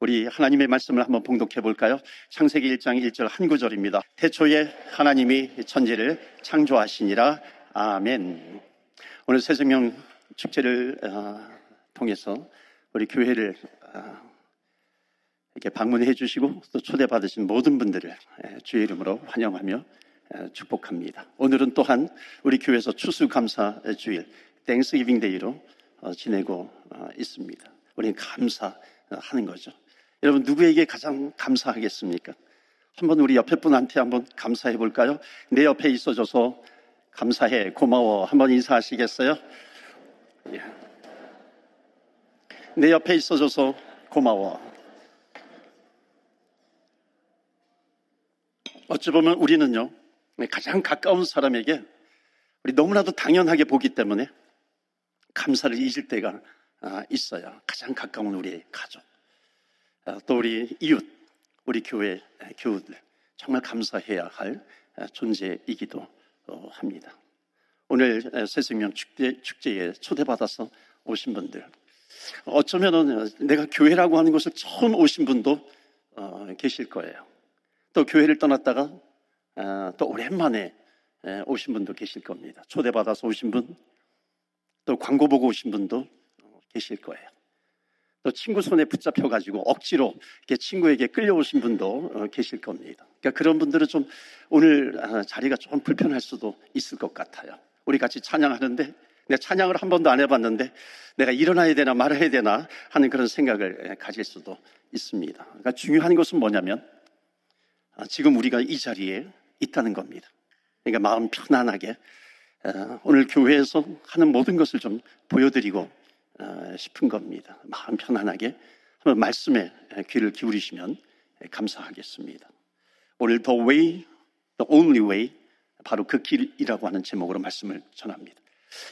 우리 하나님의 말씀을 한번 봉독해 볼까요? 창세기 1장 1절 한 구절입니다. 태초에 하나님이 천지를 창조하시니라. 아멘. 오늘 새생명 축제를 어, 통해서 우리 교회를 어, 이렇게 방문해 주시고 또 초대받으신 모든 분들을 주의 이름으로 환영하며 축복합니다. 오늘은 또한 우리 교회에서 추수감사 주일 Thanksgiving Day로 어, 지내고 있습니다. 우리는 감사하는 거죠. 여러분 누구에게 가장 감사하겠습니까? 한번 우리 옆에 분한테 한번 감사해 볼까요? 내 옆에 있어줘서 감사해, 고마워. 한번 인사하시겠어요? 예. 내 옆에 있어줘서 고마워. 어찌 보면 우리는요, 가장 가까운 사람에게 우리 너무나도 당연하게 보기 때문에 감사를 잊을 때가 아, 있어요. 가장 가까운 우리의 가족. 아, 또 우리 이웃, 우리 교회 교우들 정말 감사해야 할 아, 존재이기도 어, 합니다. 오늘 새생명 축제, 축제에 초대받아서 오신 분들 어쩌면 내가 교회라고 하는 곳을 처음 오신 분도 어, 계실 거예요. 또 교회를 떠났다가 어, 또 오랜만에 오신 분도 계실 겁니다. 초대받아서 오신 분, 또 광고 보고 오신 분도 계실 거예요. 또 친구 손에 붙잡혀가지고 억지로 이렇게 친구에게 끌려오신 분도 어, 계실 겁니다. 그러니까 그런 분들은 좀 오늘 아, 자리가 좀 불편할 수도 있을 것 같아요. 우리 같이 찬양하는데 내가 찬양을 한 번도 안 해봤는데 내가 일어나야 되나 말아야 되나 하는 그런 생각을 가질 수도 있습니다. 그러니까 중요한 것은 뭐냐면 아, 지금 우리가 이 자리에 있다는 겁니다. 그러니까 마음 편안하게 어, 오늘 교회에서 하는 모든 것을 좀 보여드리고 어, 싶은 겁니다. 마음 편안하게 한번 말씀에 귀를 기울이시면 감사하겠습니다. 오늘 The Way, The Only Way 바로 그 길이라고 하는 제목으로 말씀을 전합니다.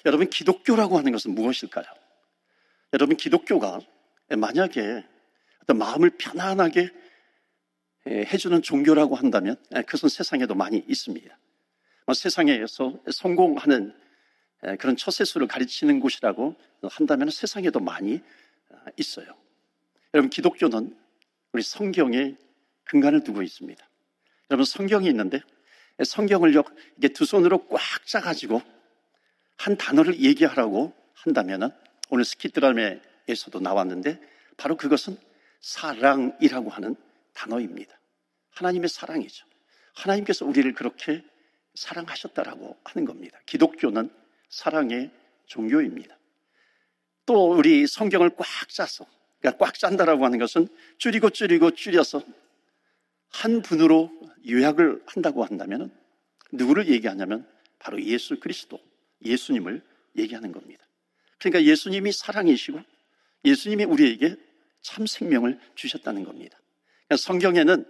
여러분 기독교라고 하는 것은 무엇일까요? 여러분 기독교가 만약에 어떤 마음을 편안하게 해주는 종교라고 한다면 그것은 세상에도 많이 있습니다. 뭐 세상에서 성공하는 그런 처세수를 가르치는 곳이라고 한다면 세상에도 많이 아, 있어요. 여러분, 기독교는 우리 성경에 근간을 두고 있습니다. 여러분, 성경이 있는데 성경을 이게 두 손으로 꽉 짜가지고 한 단어를 얘기하라고 한다면 오늘 스키드라메에서도 나왔는데 바로 그것은 사랑이라고 하는 단어입니다. 하나님의 사랑이죠. 하나님께서 우리를 그렇게 사랑하셨다라고 하는 겁니다. 기독교는 사랑의 종교입니다. 또 우리 성경을 꽉 짜서, 그러니까 꽉 짠다라고 하는 것은 줄이고 줄이고 줄여서 한 분으로 요약을 한다고 한다면 누구를 얘기하냐면 바로 예수 그리스도, 예수님을 얘기하는 겁니다. 그러니까 예수님이 사랑이시고 예수님이 우리에게 참 생명을 주셨다는 겁니다. 그러니까 성경에는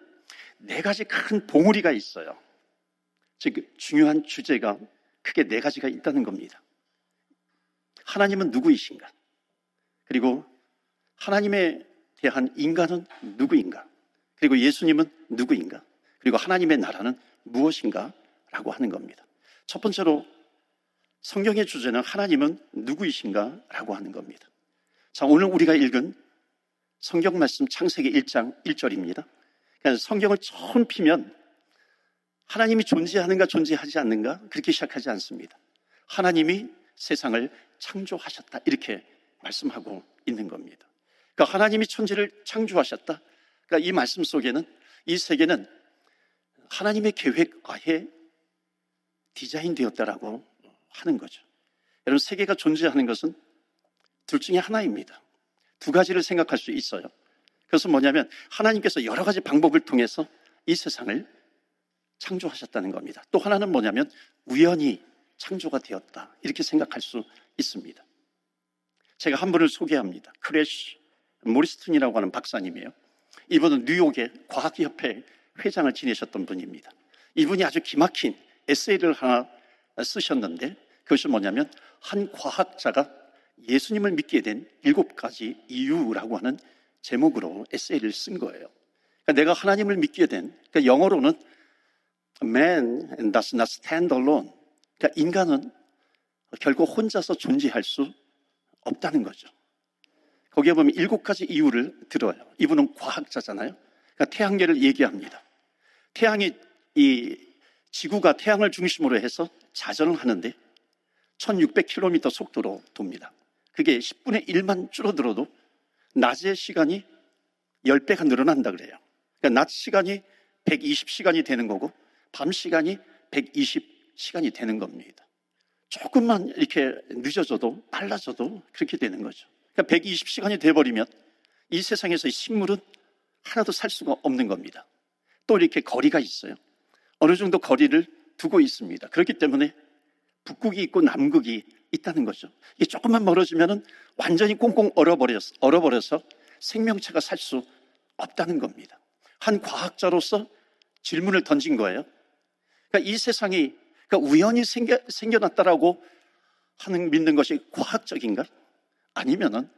네 가지 큰 봉우리가 있어요. 즉, 중요한 주제가 크게 네 가지가 있다는 겁니다. 하나님은 누구이신가? 그리고 하나님에 대한 인간은 누구인가? 그리고 예수님은 누구인가? 그리고 하나님의 나라는 무엇인가? 라고 하는 겁니다. 첫 번째로 성경의 주제는 하나님은 누구이신가? 라고 하는 겁니다. 자, 오늘 우리가 읽은 성경 말씀 창세기 1장 1절입니다. 그러니까 성경을 처음 피면 하나님이 존재하는가 존재하지 않는가 그렇게 시작하지 않습니다. 하나님이 세상을 창조하셨다 이렇게 말씀하고 있는 겁니다. 그러니까 하나님이 천지를 창조하셨다. 그러니까 이 말씀 속에는 이 세계는 하나님의 계획하에 디자인되었다라고 하는 거죠. 여러분 세계가 존재하는 것은 둘 중에 하나입니다. 두 가지를 생각할 수 있어요. 그것은 뭐냐면 하나님께서 여러 가지 방법을 통해서 이 세상을 창조하셨다는 겁니다. 또 하나는 뭐냐면 우연히 창조가 되었다. 이렇게 생각할 수 있습니다. 제가 한 분을 소개합니다. 크레시 모리슨이라고 하는 박사님이에요. 이분은 뉴욕의 과학협회 회장을 지내셨던 분입니다. 이분이 아주 기막힌 에세이를 하나 쓰셨는데 그것이 뭐냐면 한 과학자가 예수님을 믿게 된 일곱 가지 이유라고 하는 제목으로 에세이를 쓴 거예요. 그러니까 내가 하나님을 믿게 된, 그러니까 영어로는 Man does not stand alone. 그러니까 인간은 결국 혼자서 존재할 수 없다는 거죠. 거기에 보면 일곱 가지 이유를 들어요. 이분은 과학자잖아요. 그러니까 태양계를 얘기합니다. 태양이 이 지구가 태양을 중심으로 해서 자전을 하는데 1600km 속도로 돕니다. 그게 10분의 1만 줄어들어도 낮의 시간이 10배가 늘어난다 그래요. 그러니까 낮 시간이 120시간이 되는 거고 밤 시간이 120시간이 되는 겁니다. 조금만 이렇게 늦어져도 빨라져도 그렇게 되는 거죠. 그러니까 120시간이 돼버리면 이 세상에서 식물은 하나도 살 수가 없는 겁니다. 또 이렇게 거리가 있어요. 어느 정도 거리를 두고 있습니다. 그렇기 때문에 북극이 있고 남극이 있다는 거죠. 이게 조금만 멀어지면 완전히 꽁꽁 얼어버려서, 얼어버려서 생명체가 살 수 없다는 겁니다. 한 과학자로서 질문을 던진 거예요. 그러니까 이 세상이 그러니까 우연히 생겨, 생겨났다라고 하는 믿는 것이 과학적인가? 아니면은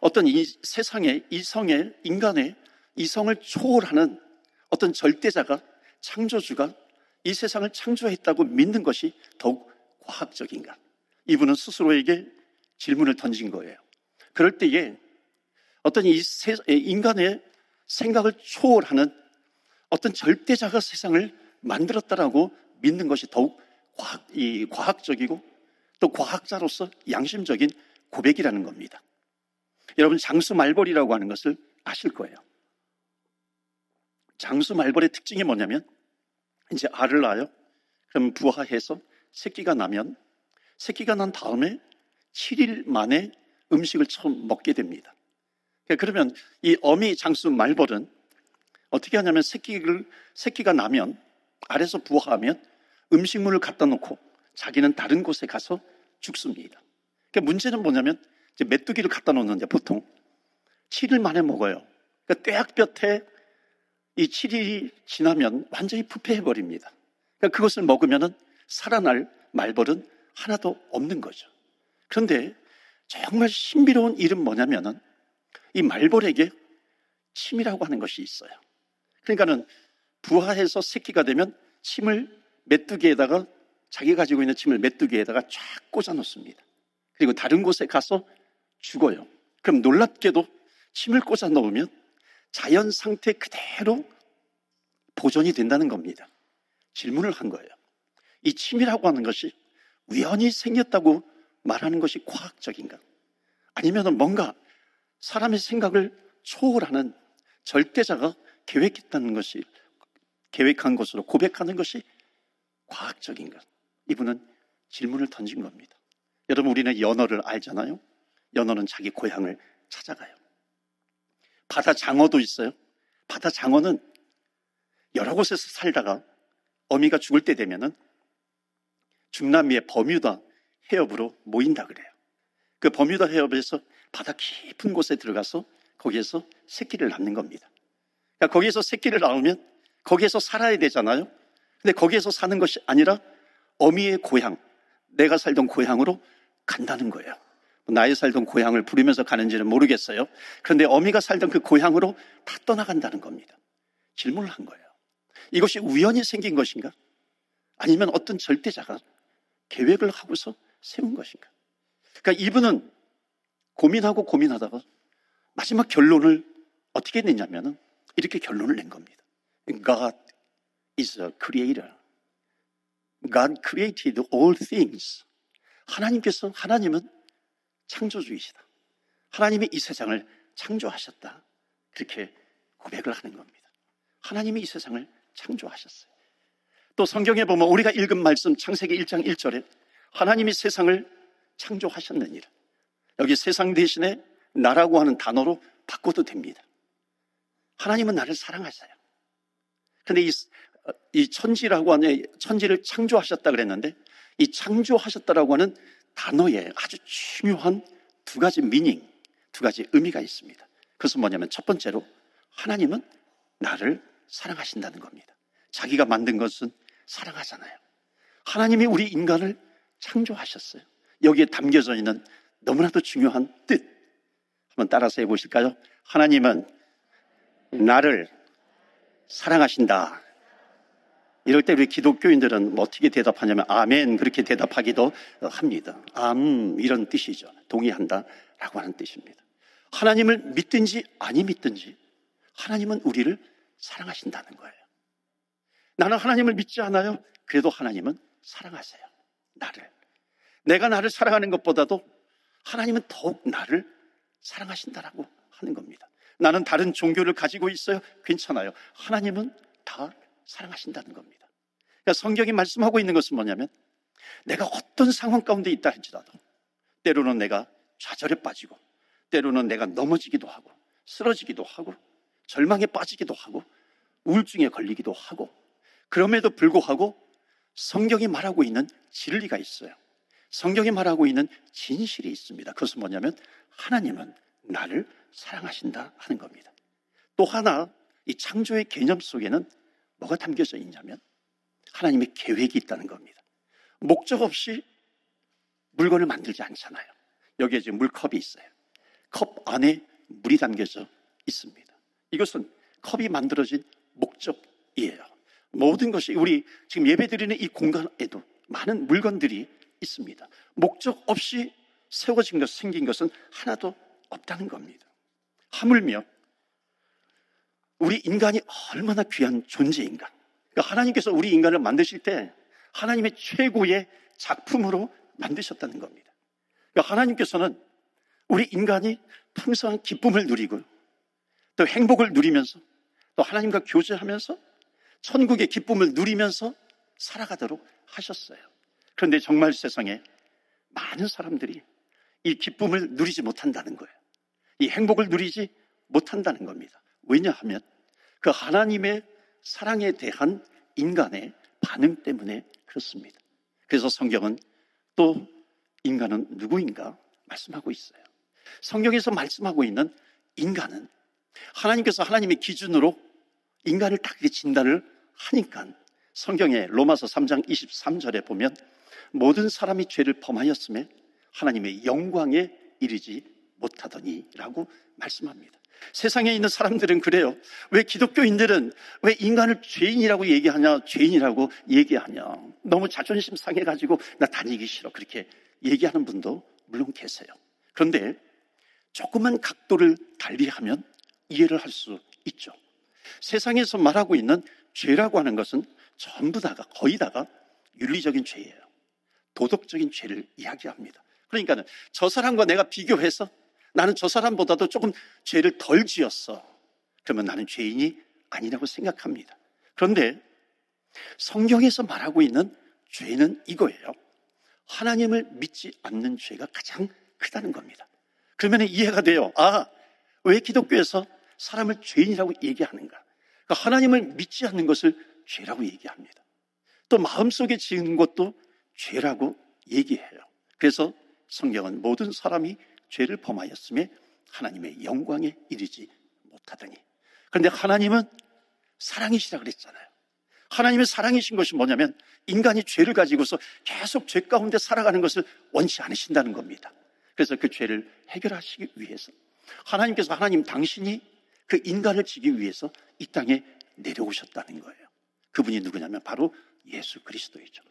어떤 이 세상의 이성의 인간의 이성을 초월하는 어떤 절대자가 창조주가 이 세상을 창조했다고 믿는 것이 더욱 과학적인가? 이분은 스스로에게 질문을 던진 거예요. 그럴 때에 어떤 이 세, 인간의 생각을 초월하는 어떤 절대자가 세상을 만들었다라고 믿는 것이 더욱 과학, 이 과학적이고 또 과학자로서 양심적인 고백이라는 겁니다. 여러분 장수 말벌이라고 하는 것을 아실 거예요. 장수 말벌의 특징이 뭐냐면 이제 알을 낳아요. 그럼 부화해서 새끼가 나면 새끼가 난 다음에 7일 만에 음식을 처음 먹게 됩니다. 그러면 이 어미 장수 말벌은 어떻게 하냐면 새끼를 새끼가 나면 알에서 부화하면 음식물을 갖다 놓고 자기는 다른 곳에 가서 죽습니다. 그러니까 문제는 뭐냐면 이제 메뚜기를 갖다 놓는데 보통 7일 만에 먹어요. 그러니까 떼약볕에 이 7일이 지나면 완전히 부패해 버립니다. 그러니까 그것을 먹으면은 살아날 말벌은 하나도 없는 거죠. 그런데 정말 신비로운 일은 뭐냐면은 이 말벌에게 침이라고 하는 것이 있어요. 그러니까는 부화해서 새끼가 되면 침을 메뚜기에다가 자기 가지고 있는 침을 메뚜기에다가 쫙 꽂아 놓습니다. 그리고 다른 곳에 가서 죽어요. 그럼 놀랍게도 침을 꽂아 넣으면 자연 상태 그대로 보존이 된다는 겁니다. 질문을 한 거예요. 이 침이라고 하는 것이 우연히 생겼다고 말하는 것이 과학적인가? 아니면 뭔가 사람의 생각을 초월하는 절대자가 계획했다는 것이 계획한 것으로 고백하는 것이 과학적인가? 이분은 질문을 던진 겁니다. 여러분 우리는 연어를 알잖아요. 연어는 자기 고향을 찾아가요. 바다 장어도 있어요. 바다 장어는 여러 곳에서 살다가 어미가 죽을 때 되면은 중남미의 버뮤다 해협으로 모인다 그래요. 그 버뮤다 해협에서 바다 깊은 곳에 들어가서 거기에서 새끼를 낳는 겁니다. 그러니까 거기에서 새끼를 낳으면 거기에서 살아야 되잖아요. 근데 거기에서 사는 것이 아니라 어미의 고향, 내가 살던 고향으로 간다는 거예요. 나의 살던 고향을 부르면서 가는지는 모르겠어요. 그런데 어미가 살던 그 고향으로 다 떠나간다는 겁니다. 질문을 한 거예요. 이것이 우연히 생긴 것인가? 아니면 어떤 절대자가 계획을 하고서 세운 것인가? 그러니까 이분은 고민하고 고민하다가 마지막 결론을 어떻게 냈냐면은 이렇게 결론을 낸 겁니다. God is a creator. God created all things. 하나님께서 하나님은 창조주이시다. 하나님이 이 세상을 창조하셨다. 그렇게 고백을 하는 겁니다. 하나님이 이 세상을 창조하셨어요. 또 성경에 보면 우리가 읽은 말씀 창세기 1장 1절에 하나님이 세상을 창조하셨느니라. 여기 세상 대신에 나라고 하는 단어로 바꿔도 됩니다. 하나님은 나를 사랑하셔요. 근데 이, 이 천지라고 하는 천지를 창조하셨다 그랬는데 이 창조하셨다라고 하는 단어에 아주 중요한 두 가지 미닝, 두 가지 의미가 있습니다. 그것은 뭐냐면 첫 번째로 하나님은 나를 사랑하신다는 겁니다. 자기가 만든 것은 사랑하잖아요. 하나님이 우리 인간을 창조하셨어요. 여기에 담겨져 있는 너무나도 중요한 뜻. 한번 따라서 해보실까요? 하나님은 나를 사랑하신다. 이럴 때 우리 기독교인들은 뭐 어떻게 대답하냐면 아멘 그렇게 대답하기도 합니다. 암 이런 뜻이죠. 동의한다 라고 하는 뜻입니다. 하나님을 믿든지 아니 믿든지 하나님은 우리를 사랑하신다는 거예요. 나는 하나님을 믿지 않아요. 그래도 하나님은 사랑하세요. 나를. 내가 나를 사랑하는 것보다도 하나님은 더욱 나를 사랑하신다라고 하는 겁니다. 나는 다른 종교를 가지고 있어요. 괜찮아요. 하나님은 다 사랑하신다는 겁니다. 그러니까 성경이 말씀하고 있는 것은 뭐냐면 내가 어떤 상황 가운데 있다 할지라도 때로는 내가 좌절에 빠지고 때로는 내가 넘어지기도 하고 쓰러지기도 하고 절망에 빠지기도 하고 우울증에 걸리기도 하고 그럼에도 불구하고 성경이 말하고 있는 진리가 있어요. 성경이 말하고 있는 진실이 있습니다. 그것은 뭐냐면 하나님은 나를 사랑하신다 하는 겁니다. 또 하나 이 창조의 개념 속에는 뭐가 담겨져 있냐면 하나님의 계획이 있다는 겁니다. 목적 없이 물건을 만들지 않잖아요. 여기에 지금 물컵이 있어요. 컵 안에 물이 담겨져 있습니다. 이것은 컵이 만들어진 목적이에요. 모든 것이 우리 지금 예배 드리는 이 공간에도 많은 물건들이 있습니다. 목적 없이 세워진 것, 생긴 것은 하나도 없다는 겁니다. 하물며 우리 인간이 얼마나 귀한 존재인가. 그러니까 하나님께서 우리 인간을 만드실 때 하나님의 최고의 작품으로 만드셨다는 겁니다. 그러니까 하나님께서는 우리 인간이 풍성한 기쁨을 누리고 또 행복을 누리면서 또 하나님과 교제하면서 천국의 기쁨을 누리면서 살아가도록 하셨어요. 그런데 정말 세상에 많은 사람들이 이 기쁨을 누리지 못한다는 거예요. 이 행복을 누리지 못한다는 겁니다. 왜냐하면 그 하나님의 사랑에 대한 인간의 반응 때문에 그렇습니다. 그래서 성경은 또 인간은 누구인가 말씀하고 있어요. 성경에서 말씀하고 있는 인간은 하나님께서 하나님의 기준으로 인간을 딱 진단을 하니까 성경의 로마서 3장 23절에 보면 모든 사람이 죄를 범하였음에 하나님의 영광에 이르지 못하더니라고 말씀합니다. 세상에 있는 사람들은 그래요. 왜 기독교인들은 왜 인간을 죄인이라고 얘기하냐, 죄인이라고 얘기하냐. 너무 자존심 상해가지고 나 다니기 싫어. 그렇게 얘기하는 분도 물론 계세요. 그런데 조금만 각도를 달리하면 이해를 할 수 있죠. 세상에서 말하고 있는 죄라고 하는 것은 전부 다가 거의 다가 윤리적인 죄예요. 도덕적인 죄를 이야기합니다. 그러니까는 저 사람과 내가 비교해서 나는 저 사람보다도 조금 죄를 덜 지었어. 그러면 나는 죄인이 아니라고 생각합니다. 그런데 성경에서 말하고 있는 죄는 이거예요. 하나님을 믿지 않는 죄가 가장 크다는 겁니다. 그러면 이해가 돼요. 아, 왜 기독교에서 사람을 죄인이라고 얘기하는가? 그러니까 하나님을 믿지 않는 것을 죄라고 얘기합니다. 또 마음속에 지은 것도 죄라고 얘기해요. 그래서 성경은 모든 사람이 죄를 범하였음에 하나님의 영광에 이르지 못하더니. 그런데 하나님은 사랑이시라 그랬잖아요. 하나님의 사랑이신 것이 뭐냐면 인간이 죄를 가지고서 계속 죄 가운데 살아가는 것을 원치 않으신다는 겁니다. 그래서 그 죄를 해결하시기 위해서 하나님께서 하나님 당신이 그 인간을 지기 위해서 이 땅에 내려오셨다는 거예요. 그분이 누구냐면 바로 예수 그리스도이죠.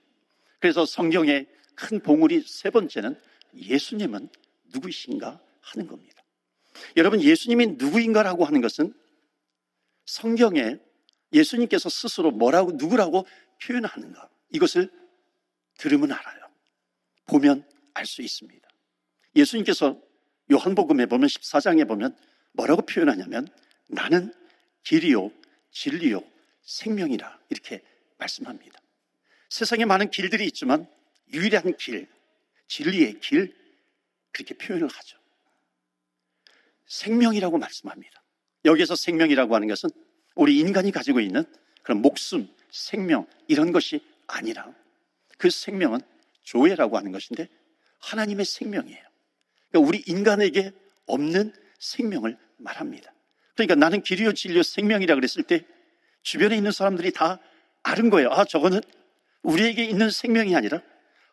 그래서 성경의 큰 봉우리 세 번째는 예수님은 누구이신가 하는 겁니다. 여러분, 예수님이 누구인가라고 하는 것은 성경에 예수님께서 스스로 뭐라고, 누구라고 표현하는가. 이것을 들으면 알아요. 보면 알 수 있습니다. 예수님께서 요한복음에 보면 14장에 보면 뭐라고 표현하냐면 나는 길이요, 진리요, 생명이라 이렇게 말씀합니다. 세상에 많은 길들이 있지만 유일한 길, 진리의 길, 그렇게 표현을 하죠. 생명이라고 말씀합니다. 여기에서 생명이라고 하는 것은 우리 인간이 가지고 있는 그런 목숨, 생명, 이런 것이 아니라 그 생명은 조회라고 하는 것인데 하나님의 생명이에요. 그러니까 우리 인간에게 없는 생명을 말합니다. 그러니까 나는 길이요, 진리요, 생명이라 그랬을 때 주변에 있는 사람들이 다 아는 거예요. 아, 저거는 우리에게 있는 생명이 아니라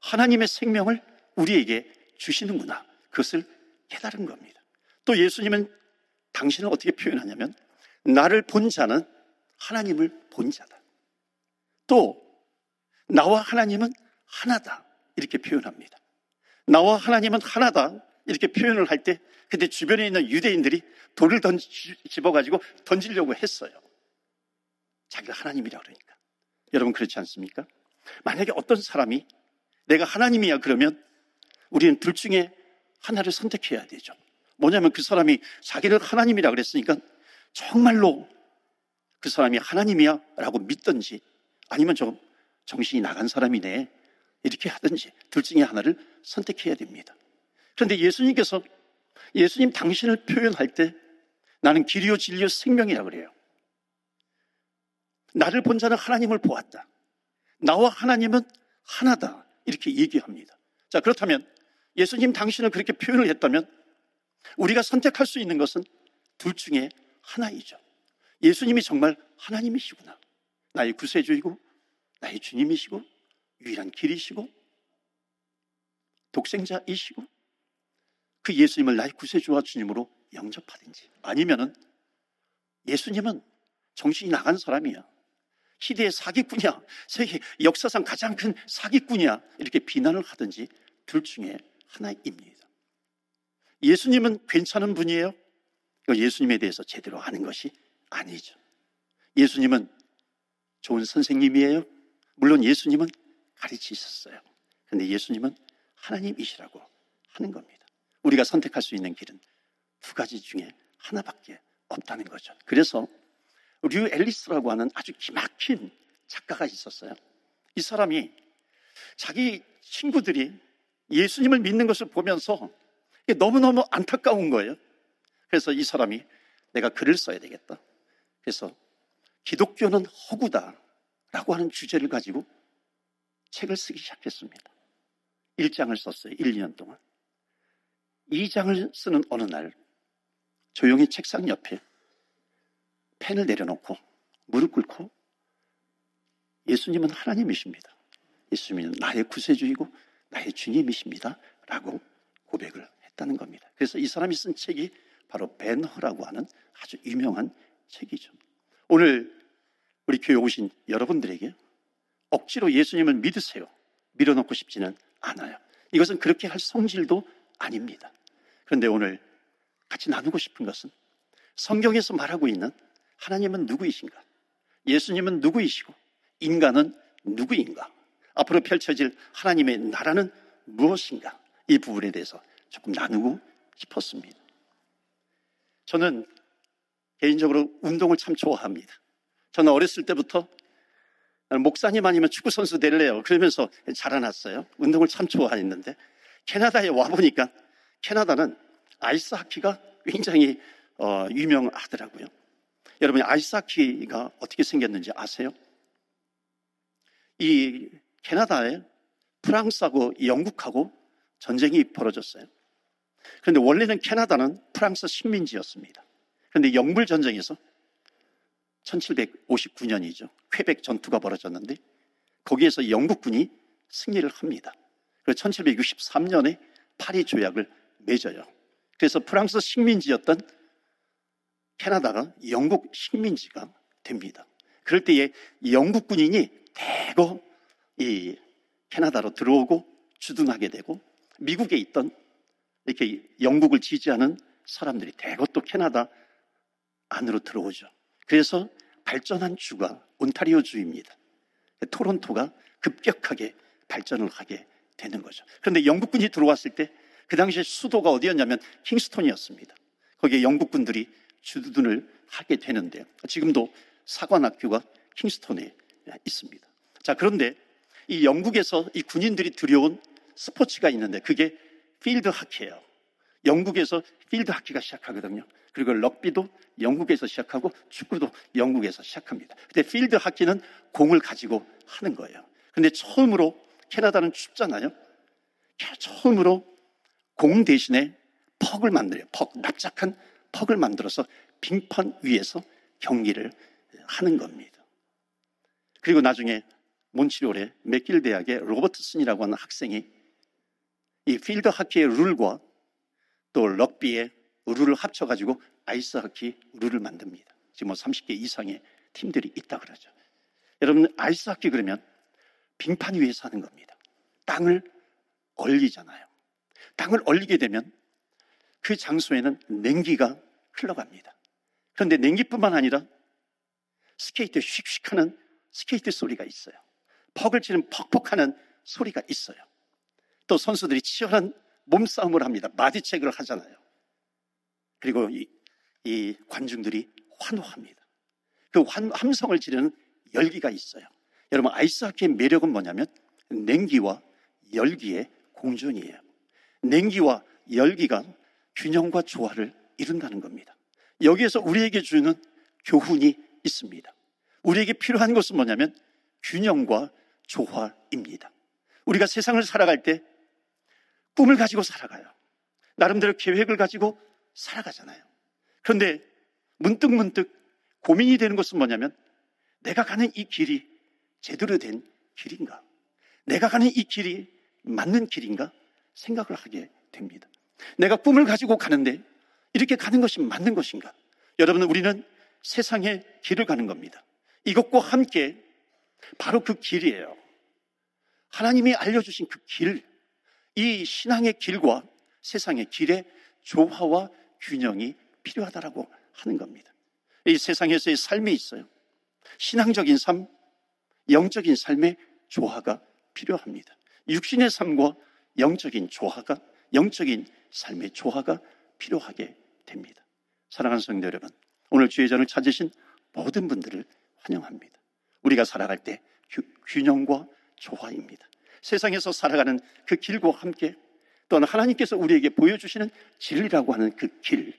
하나님의 생명을 우리에게 주시는구나. 그것을 깨달은 겁니다. 또 예수님은 당신을 어떻게 표현하냐면 나를 본 자는 하나님을 본 자다. 또 나와 하나님은 하나다. 이렇게 표현합니다. 나와 하나님은 하나다. 이렇게 표현을 할 때 그때 주변에 있는 유대인들이 돌을 집어가지고 던지려고 했어요. 자기가 하나님이라 그러니까. 여러분 그렇지 않습니까? 만약에 어떤 사람이 내가 하나님이야 그러면 우리는 둘 중에 하나를 선택해야 되죠. 뭐냐면 그 사람이 자기를 하나님이라 그랬으니까 정말로 그 사람이 하나님이야 라고 믿든지 아니면 좀 정신이 나간 사람이네 이렇게 하든지 둘 중에 하나를 선택해야 됩니다. 그런데 예수님께서 예수님 당신을 표현할 때 나는 길이요 진리요 생명이라 그래요. 나를 본 자는 하나님을 보았다. 나와 하나님은 하나다. 이렇게 얘기합니다. 자, 그렇다면 예수님 당신을 그렇게 표현을 했다면 우리가 선택할 수 있는 것은 둘 중에 하나이죠. 예수님이 정말 하나님이시구나. 나의 구세주이고, 나의 주님이시고, 유일한 길이시고, 독생자이시고, 그 예수님을 나의 구세주와 주님으로 영접하든지, 아니면은 예수님은 정신이 나간 사람이야. 시대의 사기꾼이야. 세계 역사상 가장 큰 사기꾼이야. 이렇게 비난을 하든지 둘 중에 하나입니다. 예수님은 괜찮은 분이에요? 예수님에 대해서 제대로 아는 것이 아니죠. 예수님은 좋은 선생님이에요? 물론 예수님은 가르치셨어요. 근데 예수님은 하나님이시라고 하는 겁니다. 우리가 선택할 수 있는 길은 두 가지 중에 하나밖에 없다는 거죠. 그래서 류 앨리스라고 하는 아주 기막힌 작가가 있었어요. 이 사람이 자기 친구들이 예수님을 믿는 것을 보면서 너무너무 안타까운 거예요. 그래서 이 사람이 내가 글을 써야 되겠다. 그래서 기독교는 허구다 라고 하는 주제를 가지고 책을 쓰기 시작했습니다. 1장을 썼어요. 1, 2년 동안. 2장을 쓰는 어느 날 조용히 책상 옆에 펜을 내려놓고 무릎 꿇고 예수님은 하나님이십니다. 예수님은 나의 구세주이고 나의 주님이십니다. 라고 고백을 했다는 겁니다. 그래서 이 사람이 쓴 책이 바로 벤허라고 하는 아주 유명한 책이죠. 오늘 우리 교회 오신 여러분들에게 억지로 예수님을 믿으세요. 밀어넣고 싶지는 않아요. 이것은 그렇게 할 성질도 아닙니다. 그런데 오늘 같이 나누고 싶은 것은 성경에서 말하고 있는 하나님은 누구이신가? 예수님은 누구이시고 인간은 누구인가? 앞으로 펼쳐질 하나님의 나라는 무엇인가? 이 부분에 대해서 조금 나누고 싶었습니다. 저는 개인적으로 운동을 참 좋아합니다. 저는 어렸을 때부터 목사님 아니면 축구선수 될래요. 그러면서 자라났어요. 운동을 참 좋아했는데 캐나다에 와보니까 캐나다는 아이스 하키가 굉장히 어, 유명하더라고요. 여러분이 아이스 하키가 어떻게 생겼는지 아세요? 이 캐나다에 프랑스하고 영국하고 전쟁이 벌어졌어요. 그런데 원래는 캐나다는 프랑스 식민지였습니다. 그런데 영불 전쟁에서 1759년이죠. 쾌백 전투가 벌어졌는데 거기에서 영국군이 승리를 합니다. 그래서 1763년에 파리 조약을 맺어요. 그래서 프랑스 식민지였던 캐나다가 영국 식민지가 됩니다. 그럴 때에 영국 군인이 대거 이 캐나다로 들어오고 주둔하게 되고 미국에 있던 이렇게 영국을 지지하는 사람들이 대거 또 캐나다 안으로 들어오죠. 그래서 발전한 주가 온타리오 주입니다. 토론토가 급격하게 발전을 하게 되는 거죠. 그런데 영국군이 들어왔을 때 그 당시에 수도가 어디였냐면 킹스톤이었습니다. 거기에 영국군들이 주둔을 하게 되는데 지금도 사관학교가 킹스톤에 있습니다. 자, 그런데 이 영국에서 이 군인들이 들여온 스포츠가 있는데 그게 필드 하키예요. 영국에서 필드 하키가 시작하거든요. 그리고 럭비도 영국에서 시작하고 축구도 영국에서 시작합니다. 근데 필드 하키는 공을 가지고 하는 거예요. 근데 처음으로 캐나다는 춥잖아요. 처음으로 공 대신에 퍽을 만들어요. 퍽, 납작한 턱을 만들어서 빙판 위에서 경기를 하는 겁니다. 그리고 나중에 몬트리올의 맥길 대학의 로버트슨이라고 하는 학생이 이 필드 하키의 룰과 또 럭비의 룰을 합쳐가지고 아이스 하키 룰을 만듭니다. 지금 뭐 30개 이상의 팀들이 있다 그러죠. 여러분 아이스 하키 그러면 빙판 위에서 하는 겁니다. 땅을 얼리잖아요. 땅을 얼리게 되면 그 장소에는 냉기가 흘러갑니다. 그런데 냉기뿐만 아니라 스케이트 휙휙 하는 스케이트 소리가 있어요. 퍽을 치는 퍽퍽하는 소리가 있어요. 또 선수들이 치열한 몸싸움을 합니다. 보디체크를 하잖아요. 그리고 이, 이 관중들이 환호합니다. 그 환, 함성을 지르는 열기가 있어요. 여러분, 아이스하키의 매력은 뭐냐면 냉기와 열기의 공존이에요. 냉기와 열기가 균형과 조화를 이룬다는 겁니다. 여기에서 우리에게 주는 교훈이 있습니다. 우리에게 필요한 것은 뭐냐면 균형과 조화입니다. 우리가 세상을 살아갈 때 꿈을 가지고 살아가요. 나름대로 계획을 가지고 살아가잖아요. 그런데 문득문득 고민이 되는 것은 뭐냐면 내가 가는 이 길이 제대로 된 길인가? 내가 가는 이 길이 맞는 길인가? 생각을 하게 됩니다. 내가 꿈을 가지고 가는데 이렇게 가는 것이 맞는 것인가? 여러분, 우리는 세상의 길을 가는 겁니다. 이것과 함께 바로 그 길이에요. 하나님이 알려주신 그 길, 이 신앙의 길과 세상의 길의 조화와 균형이 필요하다라고 하는 겁니다. 이 세상에서의 삶이 있어요. 신앙적인 삶, 영적인 삶의 조화가 필요합니다. 육신의 삶과 영적인 조화가, 영적인 삶의 조화가 필요하게 됩니다. 사랑하는 성도 여러분, 오늘 주의 전을 찾으신 모든 분들을 환영합니다. 우리가 살아갈 때 균형과 조화입니다. 세상에서 살아가는 그 길과 함께 또는 하나님께서 우리에게 보여주시는 진리라고 하는 그 길,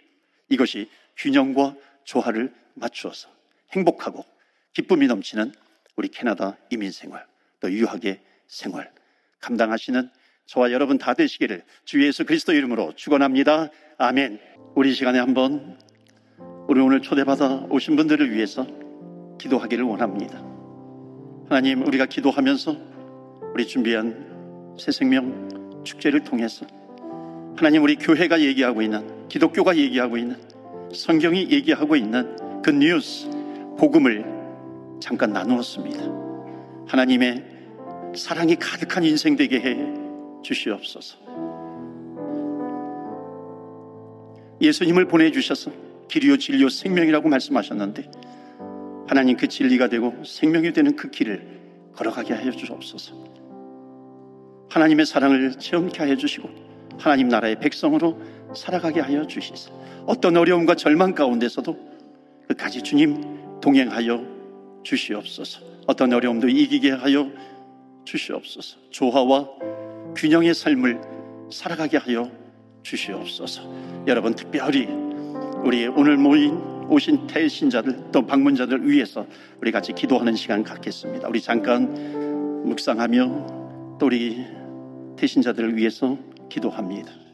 이것이 균형과 조화를 맞추어서 행복하고 기쁨이 넘치는 우리 캐나다 이민 생활, 또 유학의 생활 감당하시는 저와 여러분 다 되시기를 주 예수 그리스도 이름으로 축원합니다. 아멘. 우리 시간에 한번 우리 오늘 초대받아 오신 분들을 위해서 기도하기를 원합니다. 하나님, 우리가 기도하면서 우리 준비한 새 생명 축제를 통해서 하나님 우리 교회가 얘기하고 있는 기독교가 얘기하고 있는 성경이 얘기하고 있는 그 뉴스 복음을 잠깐 나누었습니다. 하나님의 사랑이 가득한 인생 되게 해 주시옵소서. 예수님을 보내주셔서 길이요 진리요 생명이라고 말씀하셨는데 하나님 그 진리가 되고 생명이 되는 그 길을 걸어가게 하여 주옵소서. 하나님의 사랑을 체험케 하여 주시고 하나님 나라의 백성으로 살아가게 하여 주시소. 어떤 어려움과 절망 가운데서도 끝까지 주님 동행하여 주시옵소서. 어떤 어려움도 이기게 하여 주시옵소서. 조화와 균형의 삶을 살아가게 하여 주시옵소서. 여러분 특별히 우리 오늘 모인 오신 태신자들 또 방문자들 위해서 우리 같이 기도하는 시간 갖겠습니다. 우리 잠깐 묵상하며 또 우리 태신자들을 위해서 기도합니다.